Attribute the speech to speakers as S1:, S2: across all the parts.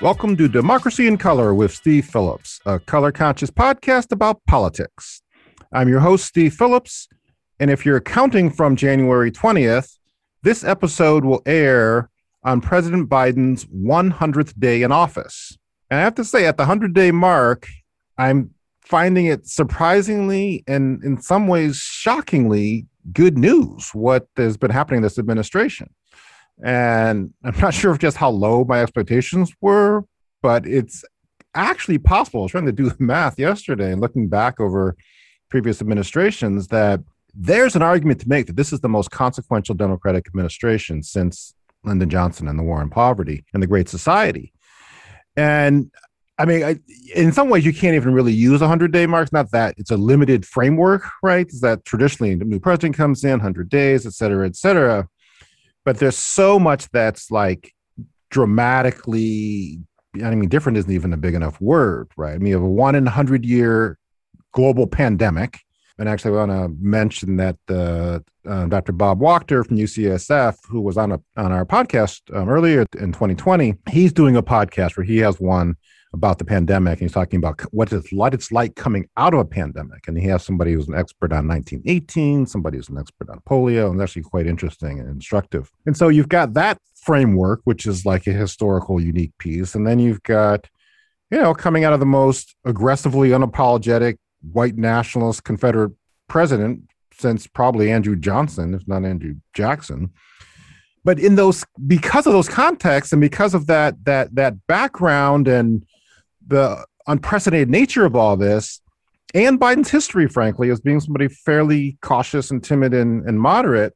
S1: Welcome to Democracy in Color with Steve Phillips, a color conscious podcast about politics. I'm your host, Steve Phillips, and if you're counting from January 20th, this episode will air on President Biden's 100th day in office. And I have to say, at the 100 day mark, I'm finding it surprisingly and in some ways shockingly good news what has been happening in this administration. And I'm not sure of just how low my expectations were, but it's actually possible. I was trying to do the math yesterday and looking back over previous administrations that there's an argument to make that this is the most consequential Democratic administration since Lyndon Johnson and the War on Poverty and the Great Society. And I mean, I, in some ways, you can't even really use 100 day marks. Not that it's a limited framework, right? Is that traditionally the new president comes in 100 days, et cetera, et cetera but there's so much that's like dramatically I mean, different isn't even a big enough word, right? I mean, have a one in a hundred year global pandemic. And actually, I want to mention that uh, uh, Dr. Bob Wachter from UCSF, who was on a on our podcast um, earlier in 2020, he's doing a podcast where he has one about the pandemic. And he's talking about what it's, what it's like coming out of a pandemic. And he has somebody who's an expert on 1918, somebody who's an expert on polio, and actually quite interesting and instructive. And so you've got that framework, which is like a historical, unique piece. And then you've got, you know, coming out of the most aggressively unapologetic white nationalist Confederate president since probably Andrew Johnson, if not Andrew Jackson but in those because of those contexts and because of that that that background and the unprecedented nature of all this and Biden's history, frankly, as being somebody fairly cautious and timid and, and moderate,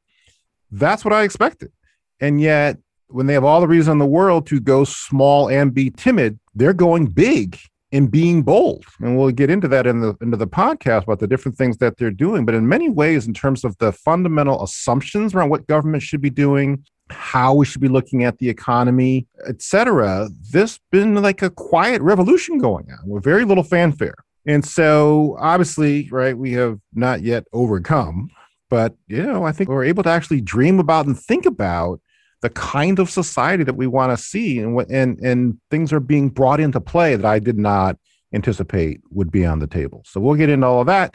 S1: that's what I expected. And yet, when they have all the reason in the world to go small and be timid, they're going big and being bold. And we'll get into that in the into the podcast about the different things that they're doing. But in many ways, in terms of the fundamental assumptions around what government should be doing, how we should be looking at the economy, etc. This been like a quiet revolution going on with very little fanfare. And so obviously, right, we have not yet overcome, but you know, I think we're able to actually dream about and think about the kind of society that we want to see and and and things are being brought into play that I did not anticipate would be on the table. So we'll get into all of that.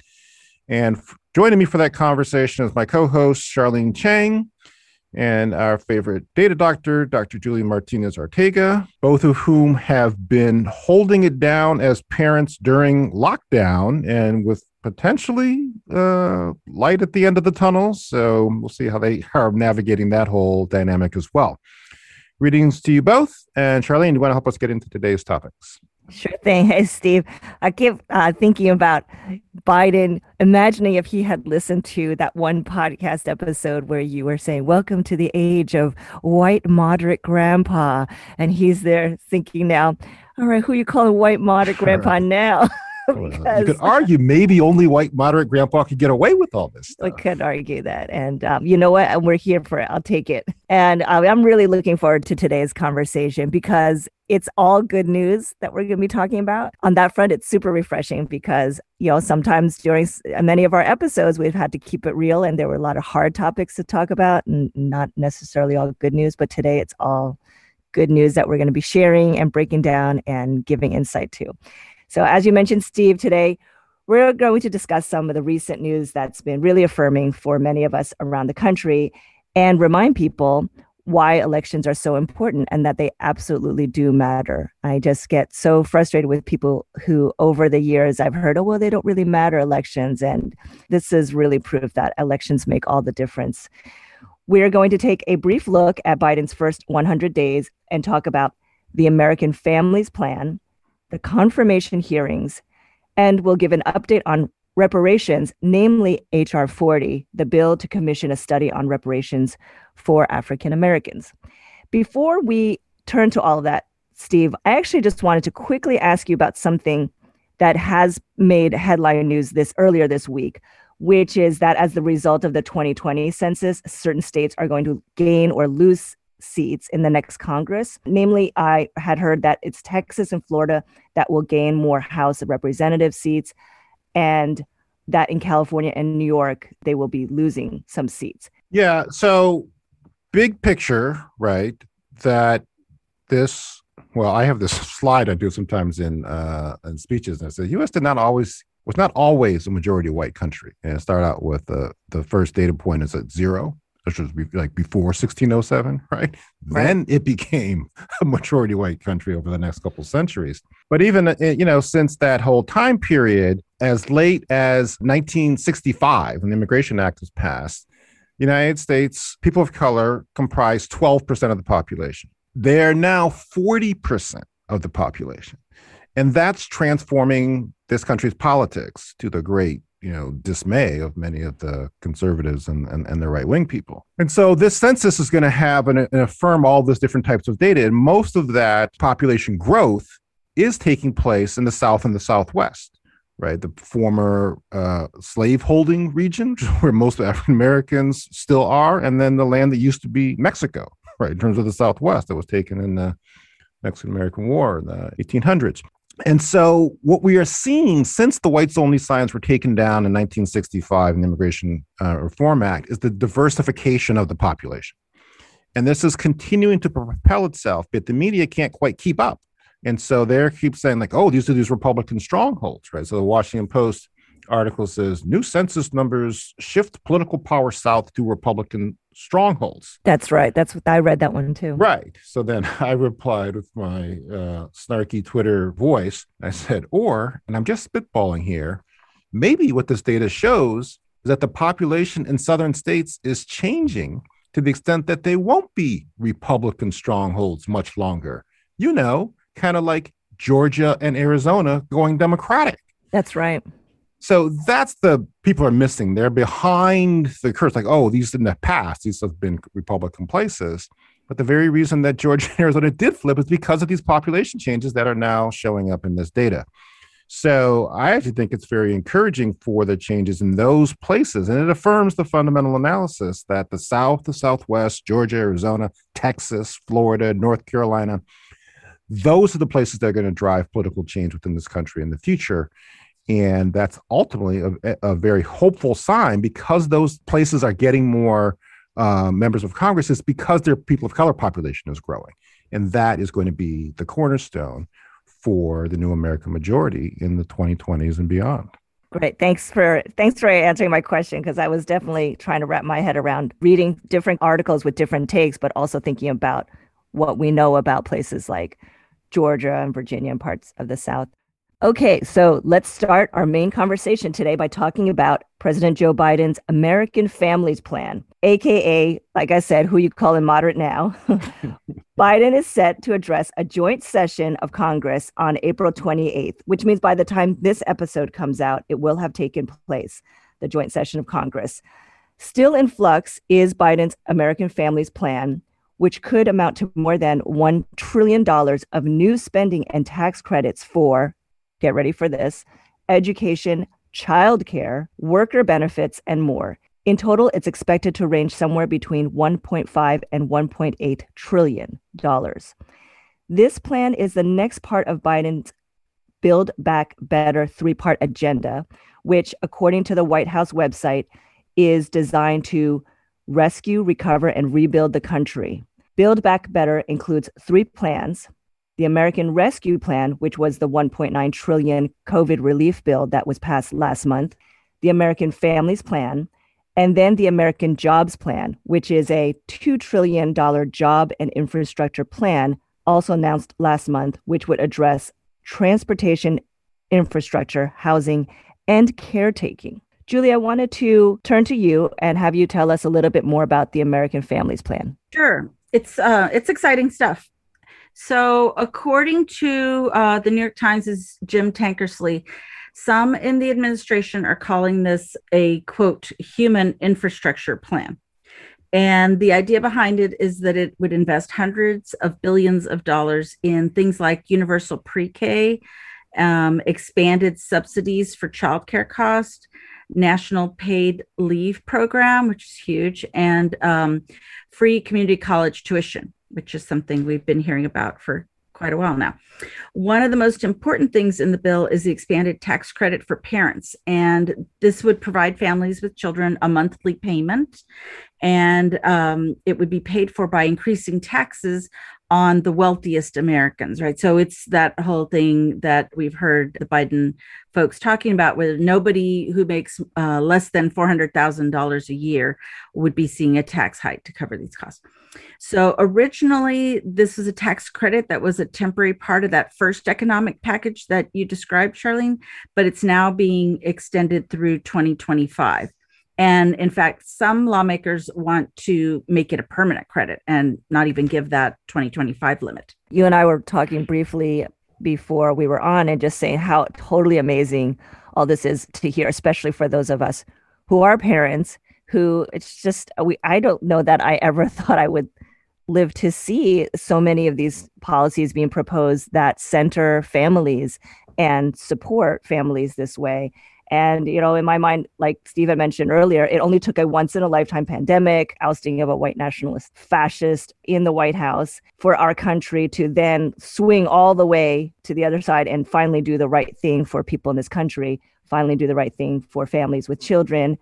S1: And f- joining me for that conversation is my co-host Charlene Chang and our favorite data doctor, Dr. Julie Martinez Ortega, both of whom have been holding it down as parents during lockdown and with potentially uh, light at the end of the tunnel. So we'll see how they are navigating that whole dynamic as well. Greetings to you both. And Charlene, do you want to help us get into today's topics?
S2: Sure thing. Hey, Steve. I keep uh, thinking about Biden, imagining if he had listened to that one podcast episode where you were saying, Welcome to the age of white moderate grandpa. And he's there thinking now, All right, who you calling white moderate grandpa now?
S1: you could argue maybe only white moderate grandpa could get away with all this. Stuff.
S2: We could argue that, and um, you know what? We're here for it. I'll take it. And uh, I'm really looking forward to today's conversation because it's all good news that we're going to be talking about. On that front, it's super refreshing because you know sometimes during many of our episodes we've had to keep it real, and there were a lot of hard topics to talk about, and not necessarily all good news. But today, it's all good news that we're going to be sharing and breaking down and giving insight to. So, as you mentioned, Steve, today we're going to discuss some of the recent news that's been really affirming for many of us around the country and remind people why elections are so important and that they absolutely do matter. I just get so frustrated with people who, over the years, I've heard, oh, well, they don't really matter elections. And this is really proof that elections make all the difference. We're going to take a brief look at Biden's first 100 days and talk about the American Families Plan, the confirmation hearings, and will give an update on reparations, namely H.R. 40, the bill to commission a study on reparations for African Americans. Before we turn to all of that, Steve, I actually just wanted to quickly ask you about something that has made headline news this earlier this week, which is that as the result of the 2020 census, certain states are going to gain or lose seats in the next Congress. Namely, I had heard that it's Texas and Florida that will gain more House of Representative seats, and that in California and New York, they will be losing some seats.
S1: Yeah. So, big picture, right? That this Well, I have this slide I do sometimes in uh, in speeches, and it says U.S. did not always was not always a majority white country, and it started out with the the first data point is at zero, which was like before 1607, right? Then it became a majority white country over the next couple centuries. But even uh, you know since that whole time period, as late as 1965, when the Immigration Act was passed, United States people of color comprise 12% of the population. They're now 40% of the population. And that's transforming this country's politics to the great you know dismay of many of the conservatives and, and, and the right wing people. And so this census is going to have and affirm all those different types of data and most of that population growth is taking place in the south and the southwest right? The former uh, slave holding region where most african americans still are and then the land that used to be mexico right? In terms of the southwest that was taken in the mexican american war in the 1800s and so, what we are seeing since the whites only signs were taken down in 1965 in the Immigration uh, Reform Act is the diversification of the population. And this is continuing to propel itself, but the media can't quite keep up. And so they keep saying, like, oh, these are these Republican strongholds, right? So the Washington Post article says new census numbers shift political power south to Republican strongholds.
S2: That's right. That's what I read that one too.
S1: Right. So then I replied with my uh, snarky Twitter voice. I said, or, and I'm just spitballing here, maybe what this data shows is that the population in southern states is changing to the extent that they won't be Republican strongholds much longer. You know, kind of like Georgia and Arizona going Democratic.
S2: That's right.
S1: So that's the people are missing. They're behind the curse. Like, oh, these in the past, these have been Republican places. But the very reason that Georgia and Arizona did flip is because of these population changes that are now showing up in this data. So I actually think it's very encouraging for the changes in those places. And it affirms the fundamental analysis that the South, the Southwest, Georgia, Arizona, Texas, Florida, North Carolina, those are the places that are going to drive political change within this country in the future. And that's ultimately a, a very hopeful sign because those places are getting more uh, members of Congress, is because their people of color population is growing. And that is going to be the cornerstone for the new American majority in the 2020s and beyond.
S2: Great. Thanks for thanks for answering my question because I was definitely trying to wrap my head around reading different articles with different takes, but also thinking about what we know about places like Georgia and Virginia and parts of the South. Okay, so let's start our main conversation today by talking about President Joe Biden's American Families Plan, AKA, like I said, who you call him moderate now. Biden is set to address a joint session of Congress on April 28th, which means by the time this episode comes out, it will have taken place, the joint session of Congress. Still in flux is Biden's American Families Plan, which could amount to more than $1 trillion of new spending and tax credits for get ready for this education, childcare, worker benefits, and more. In total, it's expected to range somewhere between 1.5 and 1.8 trillion dollars. This plan is the next part of Biden's Build Back Better three part agenda, which, according to the White House website, is designed to rescue, recover, and rebuild the country. Build Back Better includes three plans the American Rescue Plan, which was the 1.9 trillion COVID relief bill that was passed last month, the American Families Plan, and then the American Jobs Plan, which is a $2 trillion job and infrastructure plan, also announced last month, which would address transportation, infrastructure, housing, and caretaking. Julie, I wanted to turn to you and have you tell us a little bit more about the American Families Plan.
S3: Sure. It's uh, it's exciting stuff. So, according to uh, the New York Times' Jim Tankersley, some in the administration are calling this a quote human infrastructure plan. And the idea behind it is that it would invest hundreds of billions of dollars in things like universal pre K, um, expanded subsidies for childcare cost, national paid leave program, which is huge, and um, free community college tuition which is something we've been hearing about for quite a while now. One of the most important things in the bill is the expanded tax credit for parents. And this would provide families with children a monthly payment. And um, it would be paid for by increasing taxes on the wealthiest Americans, right? So it's that whole thing that we've heard the Biden folks talking about, where nobody who makes uh, less than $400,000 a year would be seeing a tax hike to cover these costs. So originally, this was a tax credit that was a temporary part of that first economic package that you described, Charlene, but it's now being extended through 2025. And in fact, some lawmakers want to make it a permanent credit and not even give that 2025 limit.
S2: You and I were talking briefly before we were on and just saying how totally amazing all this is to hear, especially for those of us who are parents who it's just we I don't know that I ever thought I would live to see so many of these policies being proposed that center families and support families this way and, you know, in my mind, like Stephen mentioned earlier, it only took a once in a lifetime pandemic, ousting of a white nationalist fascist in the White House for our country to then swing all the way to the other side and finally do the right thing for people in this country, finally do the right thing for families with children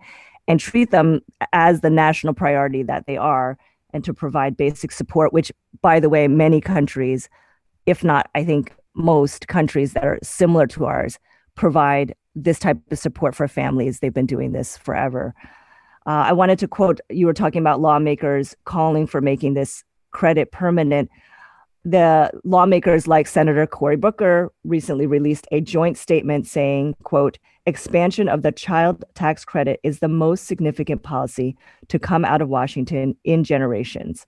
S2: and treat them as the national priority that they are and to provide basic support, which, by the way, many countries, if not, I think most countries that are similar to ours, provide this type of support for families. They've been doing this forever. Uh, I wanted to quote you were talking about lawmakers calling for making this credit permanent. The lawmakers like Senator Cory Booker recently released a joint statement saying, quote, expansion of the child tax credit is the most significant policy to come out of Washington in generations.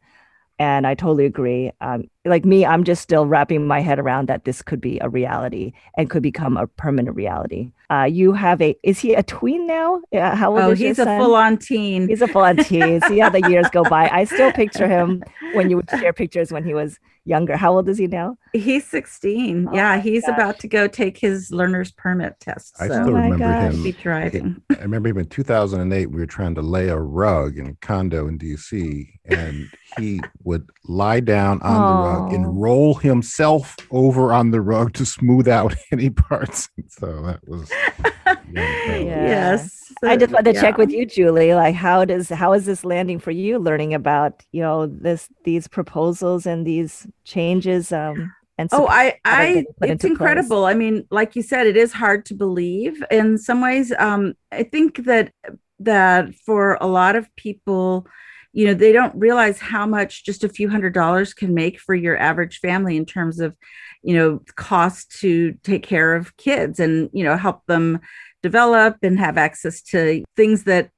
S2: And I totally agree. Um, like me, I'm just still wrapping my head around that this could be a reality and could become a permanent reality. Uh, you have a, is he a tween now? Uh, how old
S3: oh,
S2: is
S3: he's a full on teen.
S2: He's a full on teen. See how the years go by. I still picture him when you would share pictures when he was younger. How old is he now?
S3: He's 16. Oh yeah, he's gosh. about to go take his learner's permit test.
S1: I still oh remember gosh. him.
S3: Be driving.
S1: I remember him in 2008. We were trying to lay a rug in a condo in DC, and he would lie down on oh. the rug and roll himself over on the rug to smooth out any parts. So that was.
S3: yeah. Yes.
S2: I just wanted to yeah. check with you, Julie. Like, how does how is this landing for you? Learning about you know this these proposals and these changes. Um, and
S3: oh, I, I, it's incredible. Place. I mean, like you said, it is hard to believe in some ways. Um, I think that that for a lot of people, you know, they don't realize how much just a few hundred dollars can make for your average family in terms of, you know, cost to take care of kids and you know help them develop and have access to things that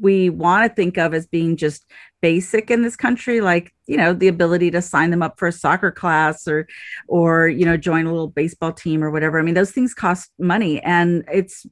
S3: we want to think of as being just basic in this country like you know the ability to sign them up for a soccer class or or you know join a little baseball team or whatever. I mean those things cost money and it's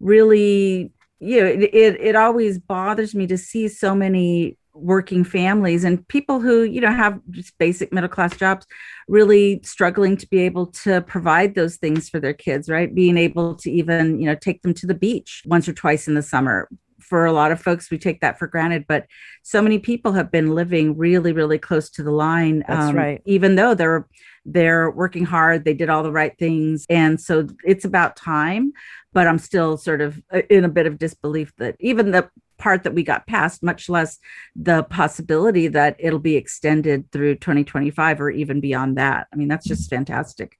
S3: really you know it, it, it always bothers me to see so many working families and people who you know have just basic middle class jobs really struggling to be able to provide those things for their kids right? Being able to even you know take them to the beach once or twice in the summer. For a lot of folks we take that for granted but so many people have been living really really close to the line
S2: that's um, right.
S3: even though they're they're working hard they did all the right things. And so it's about time but i'm still sort of uh, in a bit of disbelief that even the part that we got past, much less the possibility that it'll be extended through 2025 or even beyond that. I mean, that's just fantastic.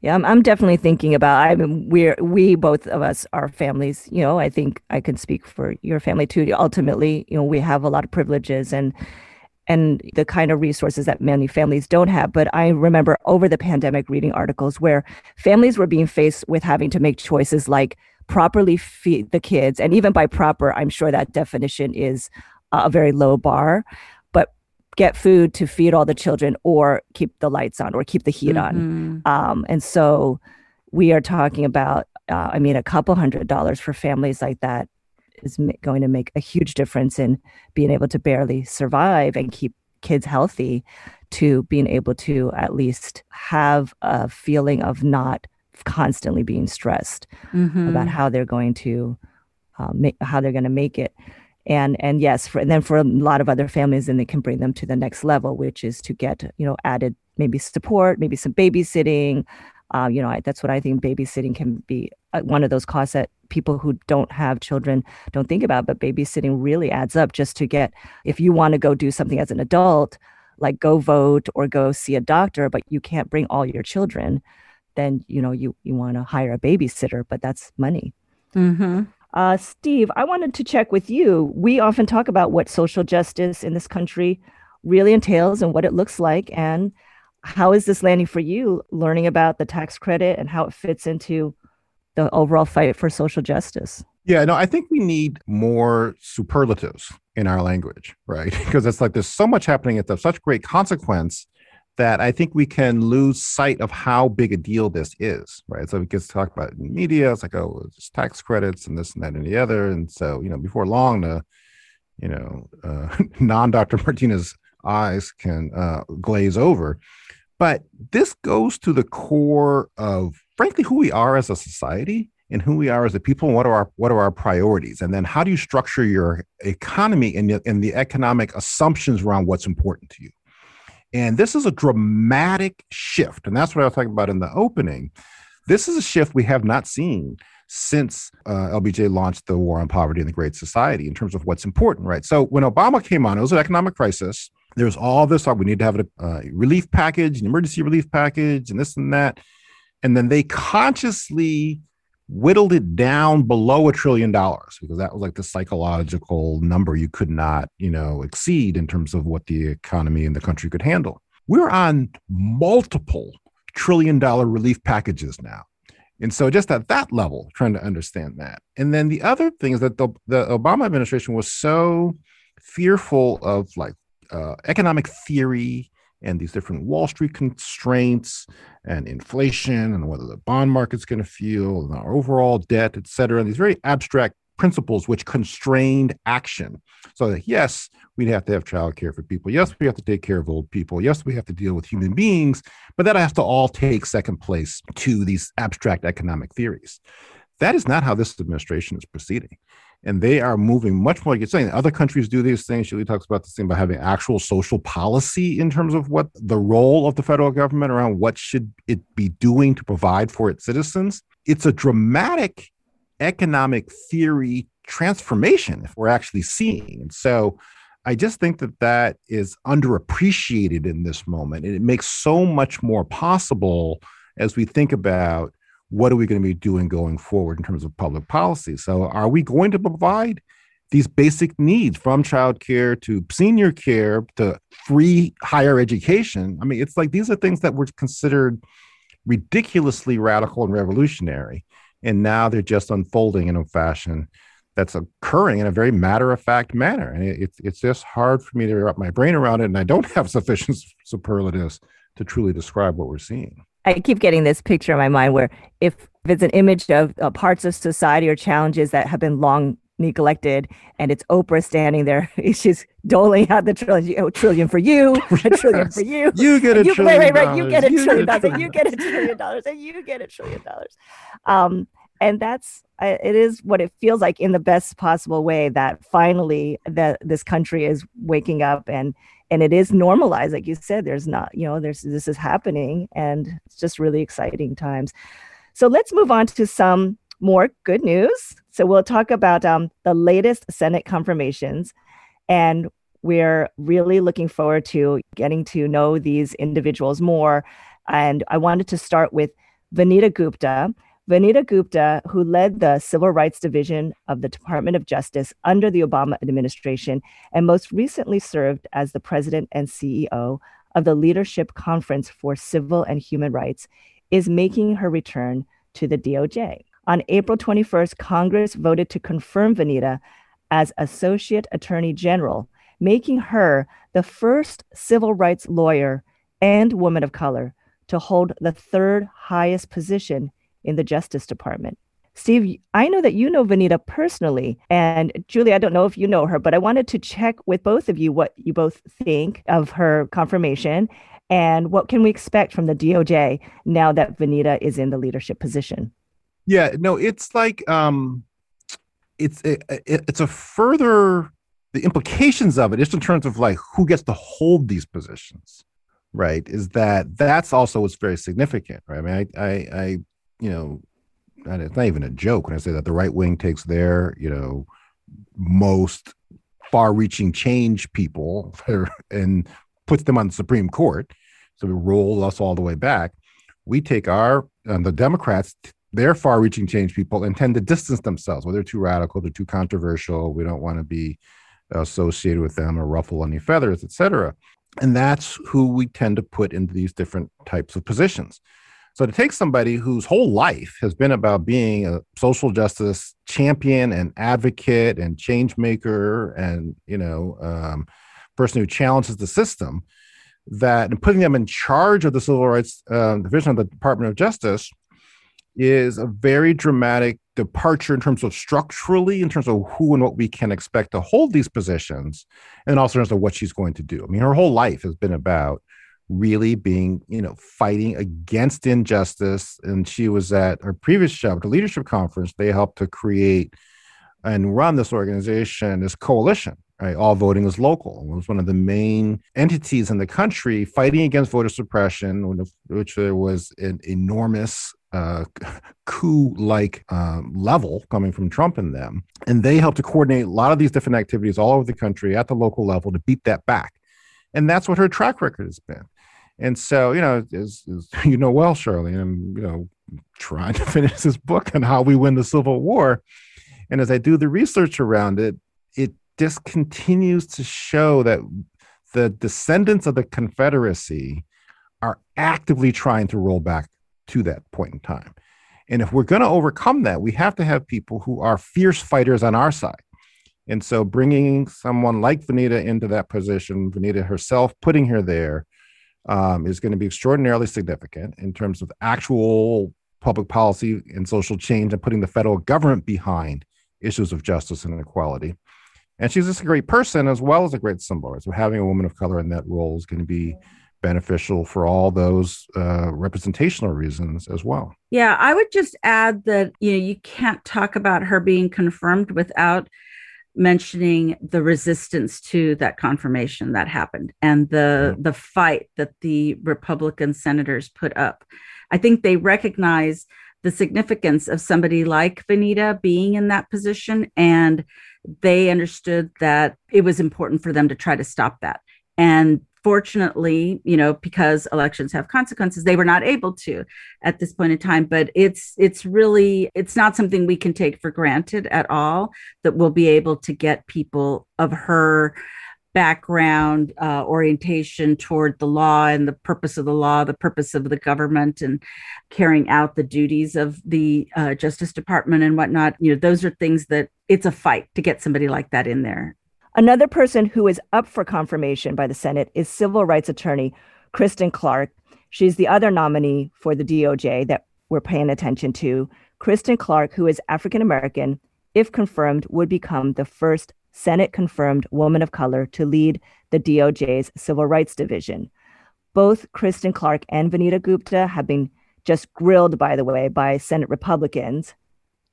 S2: Yeah, I'm, I'm definitely thinking about. I mean, we're we both of us are families. You know, I think I can speak for your family too. Ultimately, you know, we have a lot of privileges and and the kind of resources that many families don't have. But I remember over the pandemic reading articles where families were being faced with having to make choices like properly feed the kids. And even by proper, I'm sure that definition is a very low bar, but get food to feed all the children or keep the lights on or keep the heat mm-hmm. on. Um, and so we are talking about, uh, I mean, a couple hundred dollars for families like that is going to make a huge difference in being able to barely survive and keep kids healthy to being able to at least have a feeling of not constantly being stressed mm-hmm. about how they're going to uh, make how they're going to make it and and yes for and then for a lot of other families then they can bring them to the next level which is to get you know added maybe support maybe some babysitting uh, you know I, that's what i think babysitting can be uh, one of those costs that people who don't have children don't think about but babysitting really adds up just to get if you want to go do something as an adult like go vote or go see a doctor, but you can't bring all your children, then you know you you want to hire a babysitter, but that's money.
S3: Mm-hmm.
S2: Uh, Steve, I wanted to check with you. We often talk about what social justice in this country really entails and what it looks like, and how is this landing for you? Learning about the tax credit and how it fits into the overall fight for social justice.
S1: Yeah, no, I think we need more superlatives in our language, right? because it's like there's so much happening at such great consequence that I think we can lose sight of how big a deal this is, right? So we get to talk about in media, it's like, oh, it's tax credits and this and that and the other. And so, you know, before long, the, you know, uh, non Dr. Martinez eyes can uh, glaze over. But this goes to the core of, frankly, who we are as a society and who we are as a people and what are our what are our priorities? And then how do you structure your economy and the, and the economic assumptions around what's important to you? And this is a dramatic shift and that's what i was talking about in the opening. This is a shift we have not seen since uh, lbj launched the war on poverty and the great society in terms of what's important right? So when obama came on it was an economic crisis. There's all this talk we need to have a uh, relief package an emergency relief package and this and that and then they consciously whittled it down below a trillion dollars because that was like the psychological number you could not, you know, exceed in terms of what the economy and the country could handle. We're on multiple trillion dollar relief packages now. And so just at that level, trying to understand that. And then the other thing is that the, the Obama administration was so fearful of like uh, economic theory and these different Wall Street constraints and inflation and whether the bond market's going to feel and our overall debt, et cetera, and these very abstract principles which constrained action. So yes, we'd have to have childcare for people. Yes, we have to take care of old people. Yes, we have to deal with human beings, but that has to all take second place to these abstract economic theories. That is not how this administration is proceeding and they are moving much more like you're saying other countries do these things. Julie talks about this thing about having actual social policy in terms of what the role of the federal government around what should it be doing to provide for its citizens. It's a dramatic economic theory transformation if we're actually seeing. And so i just think that that is underappreciated in this moment and it makes so much more possible as we think about what are we going to be doing going forward in terms of public policy? So, are we going to provide these basic needs from childcare to senior care to free higher education? I mean, it's like these are things that were considered ridiculously radical and revolutionary. And now they're just unfolding in a fashion that's occurring in a very matter of fact manner. And it's, it's just hard for me to wrap my brain around it. And I don't have sufficient superlatives to truly describe what we're seeing.
S2: I keep getting this picture in my mind where if, it's an image of uh, parts of society or challenges that have been long neglected, and it's Oprah standing there, she's doling out the trillion, oh, trillion for you, a trillion for you.
S1: You get a
S2: you,
S1: trillion
S2: right, right,
S1: right.
S2: You get a trillion dollars, and you get a trillion dollars, and you get a trillion dollars. Um, and that's it is what it feels like in the best possible way that finally that this country is waking up and and it is normalized like you said there's not you know there's this is happening and it's just really exciting times. So let's move on to some more good news. So we'll talk about um, the latest senate confirmations and we're really looking forward to getting to know these individuals more. And i wanted to start with vanita gupta Vanita Gupta, who led the Civil Rights Division of the Department of Justice under the Obama administration and most recently served as the president and CEO of the Leadership Conference for Civil and Human Rights, is making her return to the DOJ. On April 21st, Congress voted to confirm Vanita as Associate Attorney General, making her the first civil rights lawyer and woman of color to hold the third highest position in the Justice Department. Steve, I know that you know Vanita personally. And Julie, I don't know if you know her, but I wanted to check with both of you what you both think of her confirmation and what can we expect from the DOJ now that Vanita is in the leadership position.
S1: Yeah, no, it's like um it's a, it's a further the implications of it just in terms of like who gets to hold these positions right is that that's also what's very significant right i mean i i, I you know, it's not even a joke when I say that the right wing takes their, you know, most far reaching change people and puts them on the Supreme Court. So we roll us all the way back. We take our, uh, the Democrats, they're far reaching change people and tend to distance themselves. Well, they're too radical, they're too controversial. We don't want to be associated with them or ruffle any feathers, et cetera. And that's who we tend to put into these different types of positions. So to take somebody whose whole life has been about being a social justice champion and advocate and change maker and you know um, person who challenges the system, that and putting them in charge of the civil rights uh, division of the Department of Justice is a very dramatic departure in terms of structurally, in terms of who and what we can expect to hold these positions, and also in terms of what she's going to do. I mean, her whole life has been about really being, you know, fighting against injustice. And she was at her previous job, the leadership conference, they helped to create and run this organization, this coalition, right? All voting is local. It was one of the main entities in the country fighting against voter suppression, which there was an enormous uh, coup like um, level coming from Trump and them. And they helped to coordinate a lot of these different activities all over the country at the local level to beat that back. And that's what her track record has been. And so, you know, as, as you know well, Shirley, I'm, you know, trying to finish this book on how we win the Civil War. And as I do the research around it, it just continues to show that the descendants of the Confederacy are actively trying to roll back to that point in time. And if we're going to overcome that, we have to have people who are fierce fighters on our side. And so bringing someone like Vanita into that position, Vanita herself, putting her there, um, is going to be extraordinarily significant in terms of actual public policy and social change and putting the federal government behind issues of justice and inequality. And she's just a great person as well as a great symbol. So having a woman of color in that role is going to be beneficial for all those uh, representational reasons as well.
S3: Yeah, I would just add that you know you can't talk about her being confirmed without mentioning the resistance to that confirmation that happened and the mm-hmm. the fight that the Republican senators put up. I think they recognize the significance of somebody like Vanita being in that position and they understood that it was important for them to try to stop that. And fortunately, you know, because elections have consequences, they were not able to at this point in time. But it's it's really it's not something we can take for granted at all that we'll be able to get people of her background uh, orientation toward the law and the purpose of the law the purpose of the government and carrying out the duties of the uh, justice department and whatnot you know those are things that it's a fight to get somebody like that in there
S2: Another person who is up for confirmation by the Senate is civil rights attorney Kristen Clarke. She's the other nominee for the DOJ that we're paying attention to. Kristen Clarke, who is African American, if confirmed, would become the first Senate confirmed woman of color to lead the DOJ's Civil Rights Division. Both Kristen Clarke and Vanita Gupta have been just grilled, by the way, by Senate Republicans.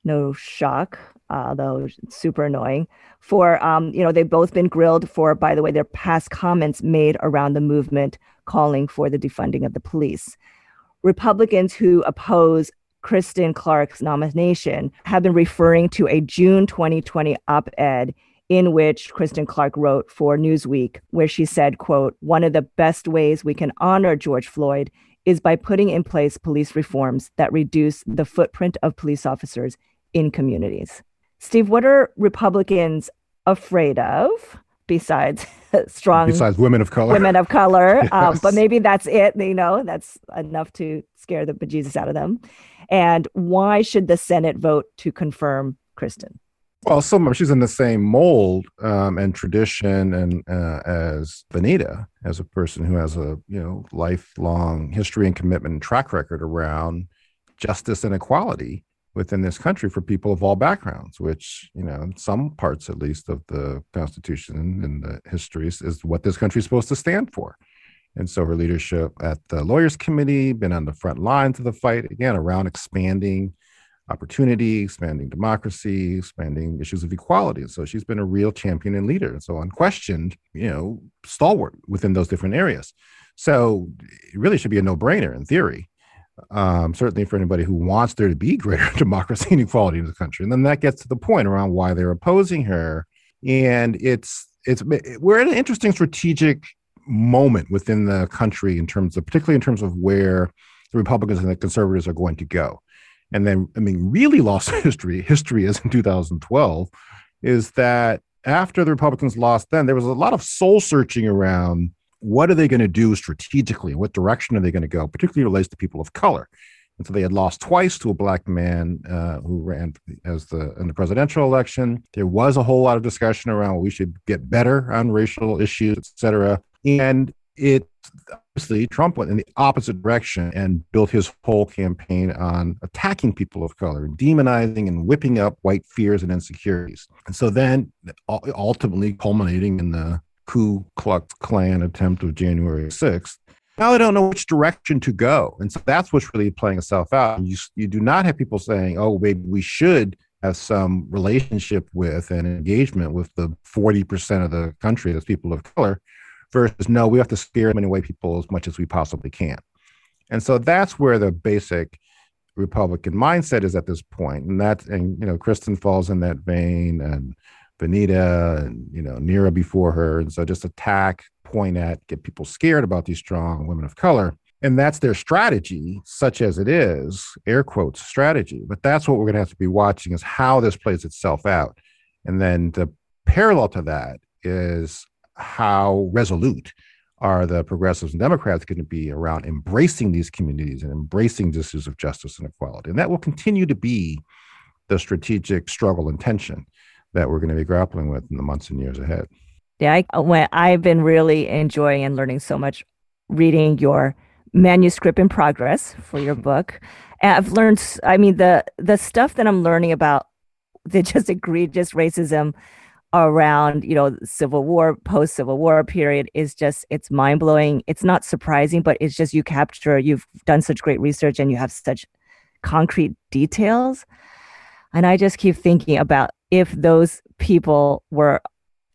S2: No shock uh, though super annoying. For um, you know, they've both been grilled for, by the way, their past comments made around the movement calling for the defunding of the police. Republicans who oppose Kristen Clarke's nomination have been referring to a June 2020 op-ed in which Kristen Clarke wrote for Newsweek, where she said, quote, one of the best ways we can honor George Floyd is by putting in place police reforms that reduce the footprint of police officers in communities. Steve, what are Republicans afraid of besides strong
S1: besides women of color.
S2: women of color? Yes. um, but maybe that's it you know that's enough to scare the bejesus out of them. And why should the senate vote to confirm kristen?
S1: Well some she's in the same mold um, and tradition and uh, as vanita as a person who has a you know lifelong history and commitment and track record around justice and equality within this country for people of all backgrounds, which, you know, some parts at least of the Constitution and the histories is what this country is supposed to stand for. And so her leadership at the Lawyers Committee, been on the front lines of the fight, again, around expanding opportunity, expanding democracy, expanding issues of equality. So she's been a real champion and leader. And so unquestioned, you know, stalwart within those different areas. So it really should be a no brainer in theory um, certainly for anybody who wants there to be greater democracy and equality in the country. And then that gets to the point around why they're opposing her. And it's it's we're at an interesting strategic moment within the country in terms of, particularly in terms of where the Republicans and the conservatives are going to go. And then, I mean, really lost history, history is in 2012, is that after the Republicans lost then, there was a lot of soul searching around what are they going to do strategically? What direction are they going to go, particularly relates to people of color. And so they had lost twice to a black man uh, who ran as the in the presidential election. There was a whole lot of discussion around well, we should get better on racial issues, et cetera. And it obviously Trump went in the opposite direction and built his whole campaign on attacking people of color, demonizing and whipping up white fears and insecurities. And so then ultimately culminating in the Ku Klux Klan attempt of January 6th. Now they don't know which direction to go. And so that's what's really playing itself out. You, you do not have people saying, oh, maybe we should have some relationship with and engagement with the 40% of the country that's people of color versus no, we have to scare them away people as much as we possibly can. And so that's where the basic Republican mindset is at this point. And that, and, you know, Kristen falls in that vein and Vanita and, you know, Neera before her. And so just attack, point at, get people scared about these strong women of color. And that's their strategy, such as it is, air quotes strategy. But that's what we're going to have to be watching is how this plays itself out. And then the parallel to that is how resolute are the progressives and Democrats going to be around embracing these communities and embracing issues of justice and equality? And that will continue to be the strategic struggle and tension that we're going to be grappling with in the months and years ahead.
S2: Yeah, I, uh, when I've been really enjoying and learning so much reading your manuscript in progress for your book. And I've learned, I mean, the the stuff that I'm learning about the just egregious racism around you know civil war post civil war period is just it's mind blowing it's not surprising but it's just you capture you've done such great research and you have such concrete details and i just keep thinking about if those people were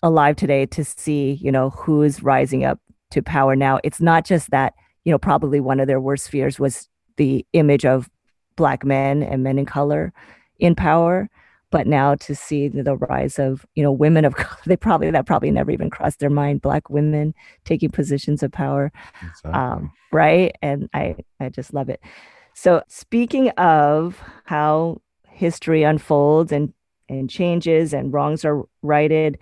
S2: alive today to see you know who's rising up to power now. It's not just that you know probably one of their worst fears was the image of black men and men in color in power but now to see the rise of you know women of color they probably that probably never even crossed their mind black women taking positions of power. Exactly. um, right? And i i just love it. So speaking of how history unfolds and and changes and wrongs are righted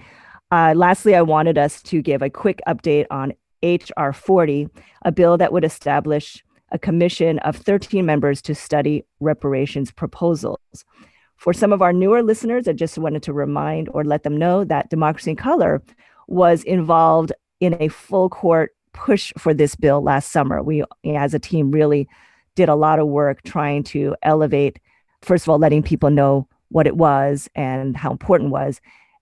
S2: uh, lastly i wanted us to give a quick update on hr 40 a bill that would establish a commission of 13 members to study reparations proposals for some of our newer listeners, I just wanted to remind or let them know that Democracy in Color was involved in a full court push for this bill last summer. We, as a team, really did a lot of work trying to elevate, first of all, letting people know what it was and how important it was.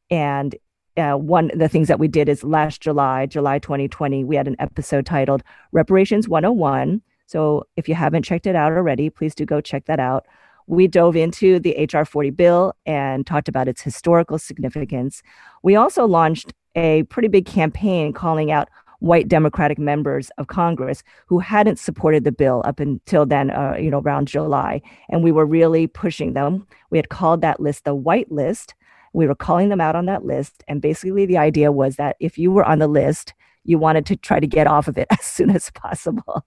S2: And uh, one of the things that we did is last July, July 2020, we had an episode titled Reparations 101. So if you haven't checked it out already, please do go check that out we dove into the HR 40 bill and talked about its historical significance. We also launched a pretty big campaign calling out white Democratic members of Congress who hadn't supported the bill up until then, uh, you know, around July. And we were really pushing them. We had called that list the white list. We were calling them out on that list. And basically, the idea was that if you were on the list, you wanted to try to get off of it as soon as possible.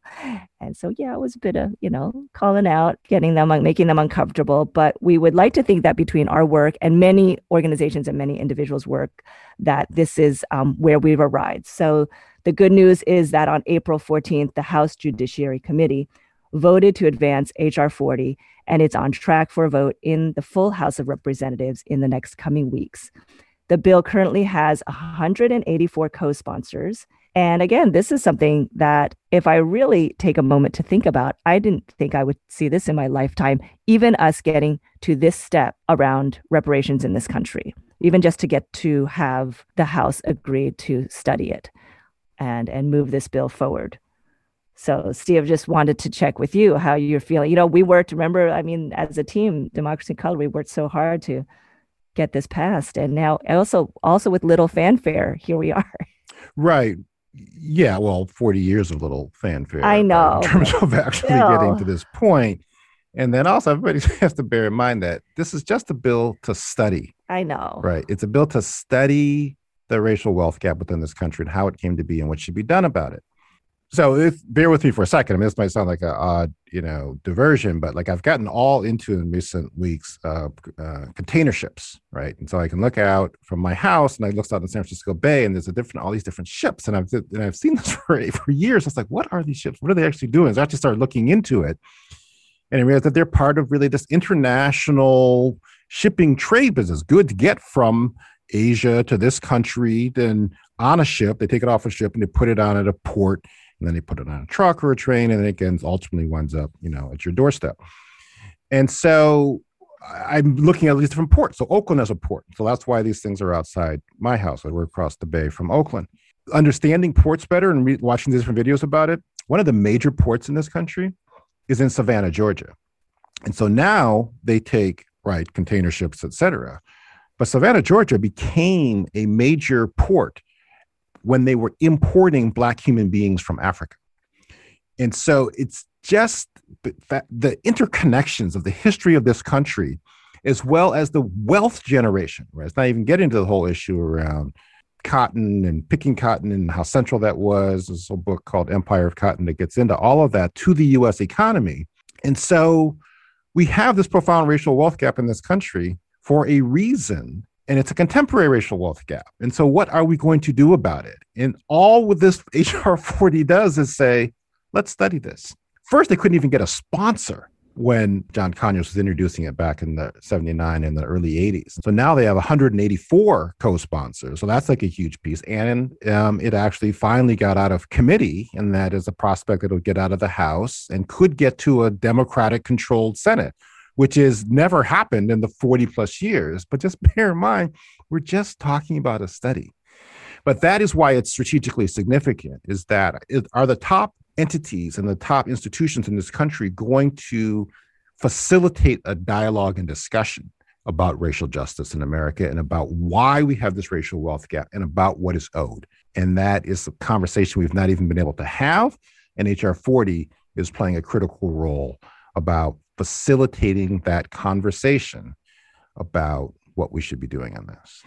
S2: And so, yeah, it was a bit of, you know, calling out, getting them, making them uncomfortable. But we would like to think that between our work and many organizations and many individuals' work, that this is um, where we've arrived. So the good news is that on April 14th, the House Judiciary Committee voted to advance H.R. 40, and it's on track for a vote in the full House of Representatives in the next coming weeks. The bill currently has 184 co sponsors. And again, this is something that if I really take a moment to think about, I didn't think I would see this in my lifetime, even us getting to this step around reparations in this country, even just to get to have the House agree to study it and, and move this bill forward. So, Steve, just wanted to check with you how you're feeling. You know, we worked, remember, I mean, as a team, Democracy in Color, we worked so hard to get this passed and now also also with little fanfare here we are
S1: right yeah well 40 years of little fanfare
S2: i uh, know
S1: in terms of actually no. getting to this point. point and then also everybody has to bear in mind that this is just a bill to study
S2: i know
S1: right it's a bill to study the racial wealth gap within this country and how it came to be and what should be done about it. So if, bear with me for a second. I mean, this might sound like an odd, you know, diversion, but like I've gotten all into in recent weeks uh, uh, container ships, right? And so I can look out from my house and I look out in San Francisco Bay, and there's a different all these different ships, and I've and I've seen this for for years. It's like, what are these ships? What are they actually doing? So I actually started looking into it, and I realized that they're part of really this international shipping trade business. Goods get from Asia to this country, then on a ship, they take it off a ship and they put it on at a port and then they put it on a truck or a train, and then it ends, ultimately winds up, you know, at your doorstep. And so I'm looking at these different ports. So Oakland has a port. So that's why these things are outside my house. We're across the bay from Oakland. Understanding ports better and re- watching these different videos about it, one of the major ports in this country is in Savannah, Georgia. And so now they take, right, container ships, et cetera. But Savannah, Georgia became a major port when they were importing black human beings from Africa. And so it's just the interconnections of the history of this country, as well as the wealth generation, right? It's not even getting into the whole issue around cotton and picking cotton and how central that was. There's a book called Empire of Cotton that gets into all of that to the US economy. And so we have this profound racial wealth gap in this country for a reason and it's a contemporary racial wealth gap. And so, what are we going to do about it? And all with this HR 40 does is say, let's study this. First, they couldn't even get a sponsor when John Conyers was introducing it back in the 79 and the early 80s. So now they have 184 co-sponsors. So that's like a huge piece. And um, it actually finally got out of committee, and that is a prospect that it'll get out of the House and could get to a Democratic controlled Senate which has never happened in the 40 plus years. But just bear in mind, we're just talking about a study. But that is why it's strategically significant is that it, are the top entities and the top institutions in this country going to facilitate a dialogue and discussion about racial justice in America and about why we have this racial wealth gap and about what is owed. And that is a conversation we've not even been able to have. And HR 40 is playing a critical role about facilitating that conversation about what we should be doing on this.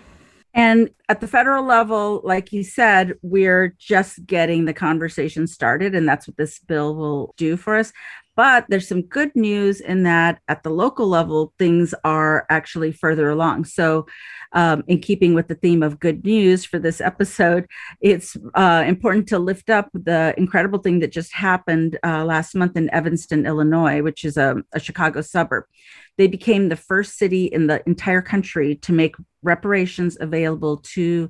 S3: And at the federal level, like you said, we're just getting the conversation started, and that's what this bill will do for us. But there's some good news in that at the local level, things are actually further along. So, um, in keeping with the theme of good news for this episode, it's uh, important to lift up the incredible thing that just happened uh, last month in Evanston, Illinois, which is a, a Chicago suburb. They became the first city in the entire country to make reparations available to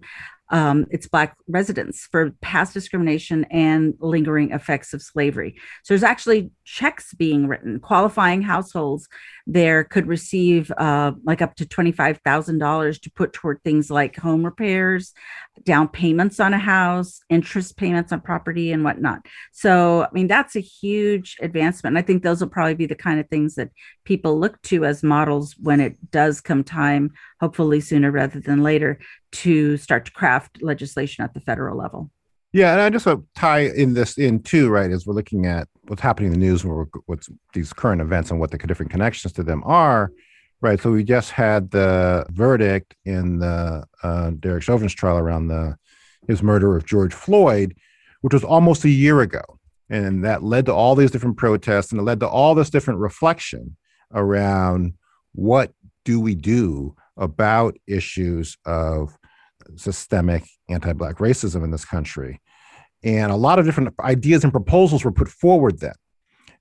S3: um, its Black residents for past discrimination and lingering effects of slavery. So there's actually checks being written. Qualifying households there could receive uh, like up to $25,000 to put toward things like home repairs, down payments on a house, interest payments on property, and whatnot. So, I mean, that's a huge advancement. And I think those will probably be the kind of things that people look to as models when it does come time, hopefully sooner rather than later, to start to craft legislation at the federal level.
S1: Yeah, and I just want to tie in this in too, right? As we're looking at what's happening in the news, what's these current events and what the different connections to them are, right? So we just had the verdict in the uh, Derek Chauvin's trial around the his murder of George Floyd, which was almost a year ago, and that led to all these different protests, and it led to all this different reflection around what do we do about issues of systemic anti-black racism in this country. And a lot of different ideas and proposals were put forward then.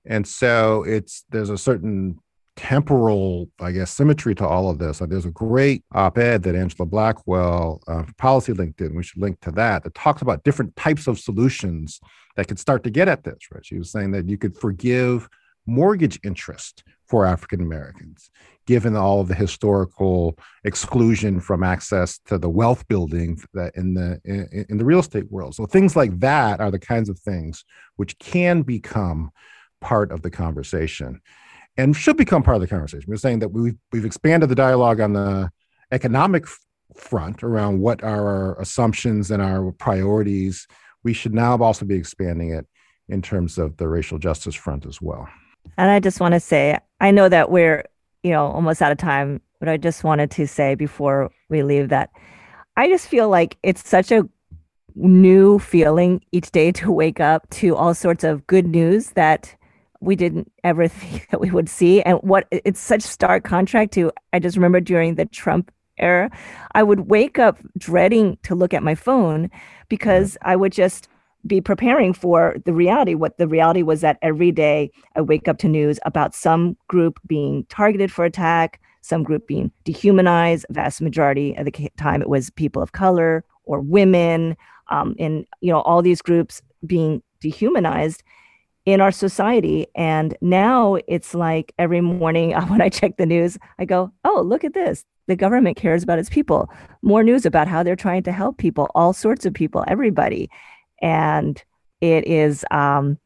S1: And so it's there's a certain temporal i guess symmetry to all of this. There's a great op-ed that angela blackwell uh, PolicyLink did we should link to that that talks about different types of solutions that could start to get at this right? She was saying that you could forgive mortgage interest for african americans given all of the historical exclusion from access to the wealth building that in the in, in the real estate world. So things like that are the kinds of things which can become part of the conversation and should become part of the conversation. We're saying that we've we've expanded the dialogue on the economic front around what are our assumptions and our priorities. We should now also be expanding it in terms of the racial justice front as well.
S2: And I just want to say, I know that we're you know, almost out of time, but I just wanted to say before we leave that I just feel like it's such a new feeling each day to wake up to all sorts of good news that we didn't ever think that we would see. And what it's such stark contrast to, I just remember during the Trump era, I would wake up dreading to look at my phone because I would just be preparing for the reality. What the reality was that every day I wake up to news about some group being targeted for attack, some group being dehumanized. Vast majority of the time, it was people of color or women, um, and you know all these groups being dehumanized in our society. And now it's like every morning when I check the news, I go, "Oh, look at this! The government cares about its people. More news about how they're trying to help people, all sorts of people, everybody." And it is, um,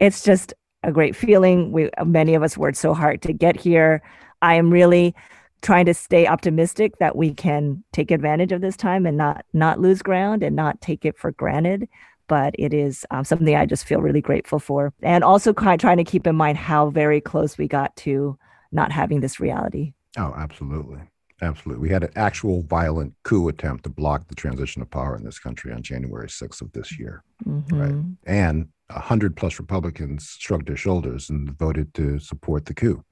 S2: it's just a great feeling. We many of us worked so hard to get here. I am really trying to stay optimistic that we can take advantage of this time and not not lose ground and not take it for granted but it is um, something i just feel really grateful for and also kind of trying to keep in mind how very close we got to not having this reality
S1: oh absolutely absolutely we had an actual violent coup attempt to block the transition of power in this country on january 6th of this year mm-hmm. right and 100 plus republicans shrugged their shoulders and voted to support the coup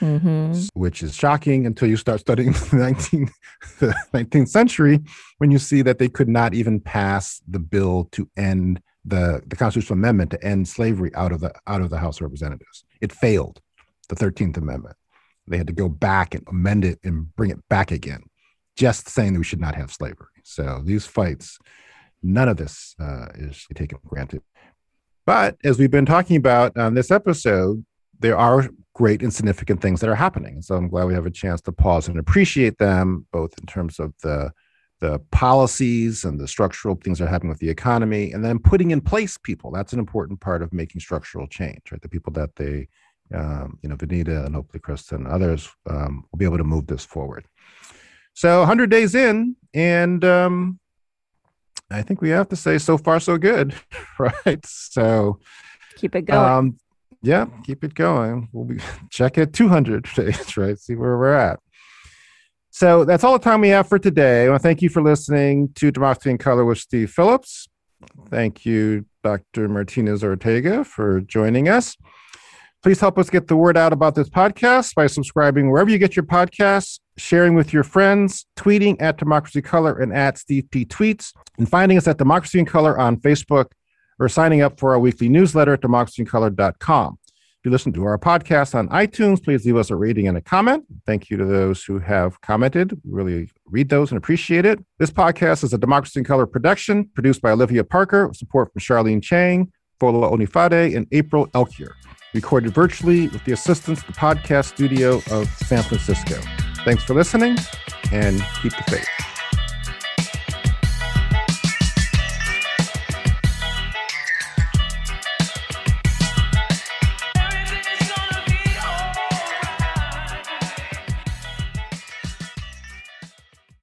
S1: mm-hmm. which is shocking until you start studying the 19th, the 19th century when you see that they could not even pass the bill to end the, the constitutional amendment to end slavery out of the out of the House of Representatives. It failed, the 13th Amendment. They had to go back and amend it and bring it back again, just saying that we should not have slavery. So these fights, none of this uh, is taken for granted. But as we've been talking about on this episode, there are great and significant things that are happening. so I'm glad we have a chance to pause and appreciate them, both in terms of the the policies and the structural things that are happening with the economy, and then putting in place people. That's an important part of making structural change, right? The people that they, um, you know, Vanita and hopefully Kristen and others um, will be able to move this forward. So 100 days in, and um, I think we have to say so far so good, right? So
S2: keep it going. Um,
S1: yeah, keep it going. We'll be check at 200 days, right? See where we're at. So that's all the time we have for today. I want to thank you for listening to Democracy in Color with Steve Phillips. Thank you, Dr. Martinez Ortega, for joining us. Please help us get the word out about this podcast by subscribing wherever you get your podcasts, sharing with your friends, tweeting at Democracy Color and at Steve P. Tweets, and finding us at Democracy in Color on Facebook or signing up for our weekly newsletter at democracyincolor.com. If you listen to our podcast on iTunes, please leave us a rating and a comment. Thank you to those who have commented. We really read those and appreciate it. This podcast is a Democracy in Color production produced by Olivia Parker, with support from Charlene Chang, Fola Onifade, and April Elkier. Recorded virtually with the assistance of the podcast studio of San Francisco. Thanks for listening and keep the faith.